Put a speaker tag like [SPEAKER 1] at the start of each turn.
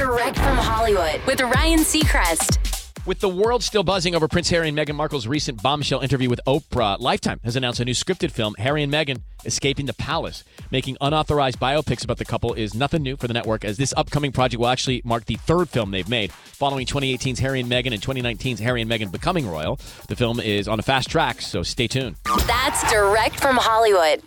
[SPEAKER 1] Direct from Hollywood with Ryan Seacrest.
[SPEAKER 2] With the world still buzzing over Prince Harry and Meghan Markle's recent bombshell interview with Oprah, Lifetime has announced a new scripted film, Harry and Meghan Escaping the Palace. Making unauthorized biopics about the couple is nothing new for the network, as this upcoming project will actually mark the third film they've made, following 2018's Harry and Meghan and 2019's Harry and Meghan Becoming Royal. The film is on a fast track, so stay tuned.
[SPEAKER 1] That's direct from Hollywood.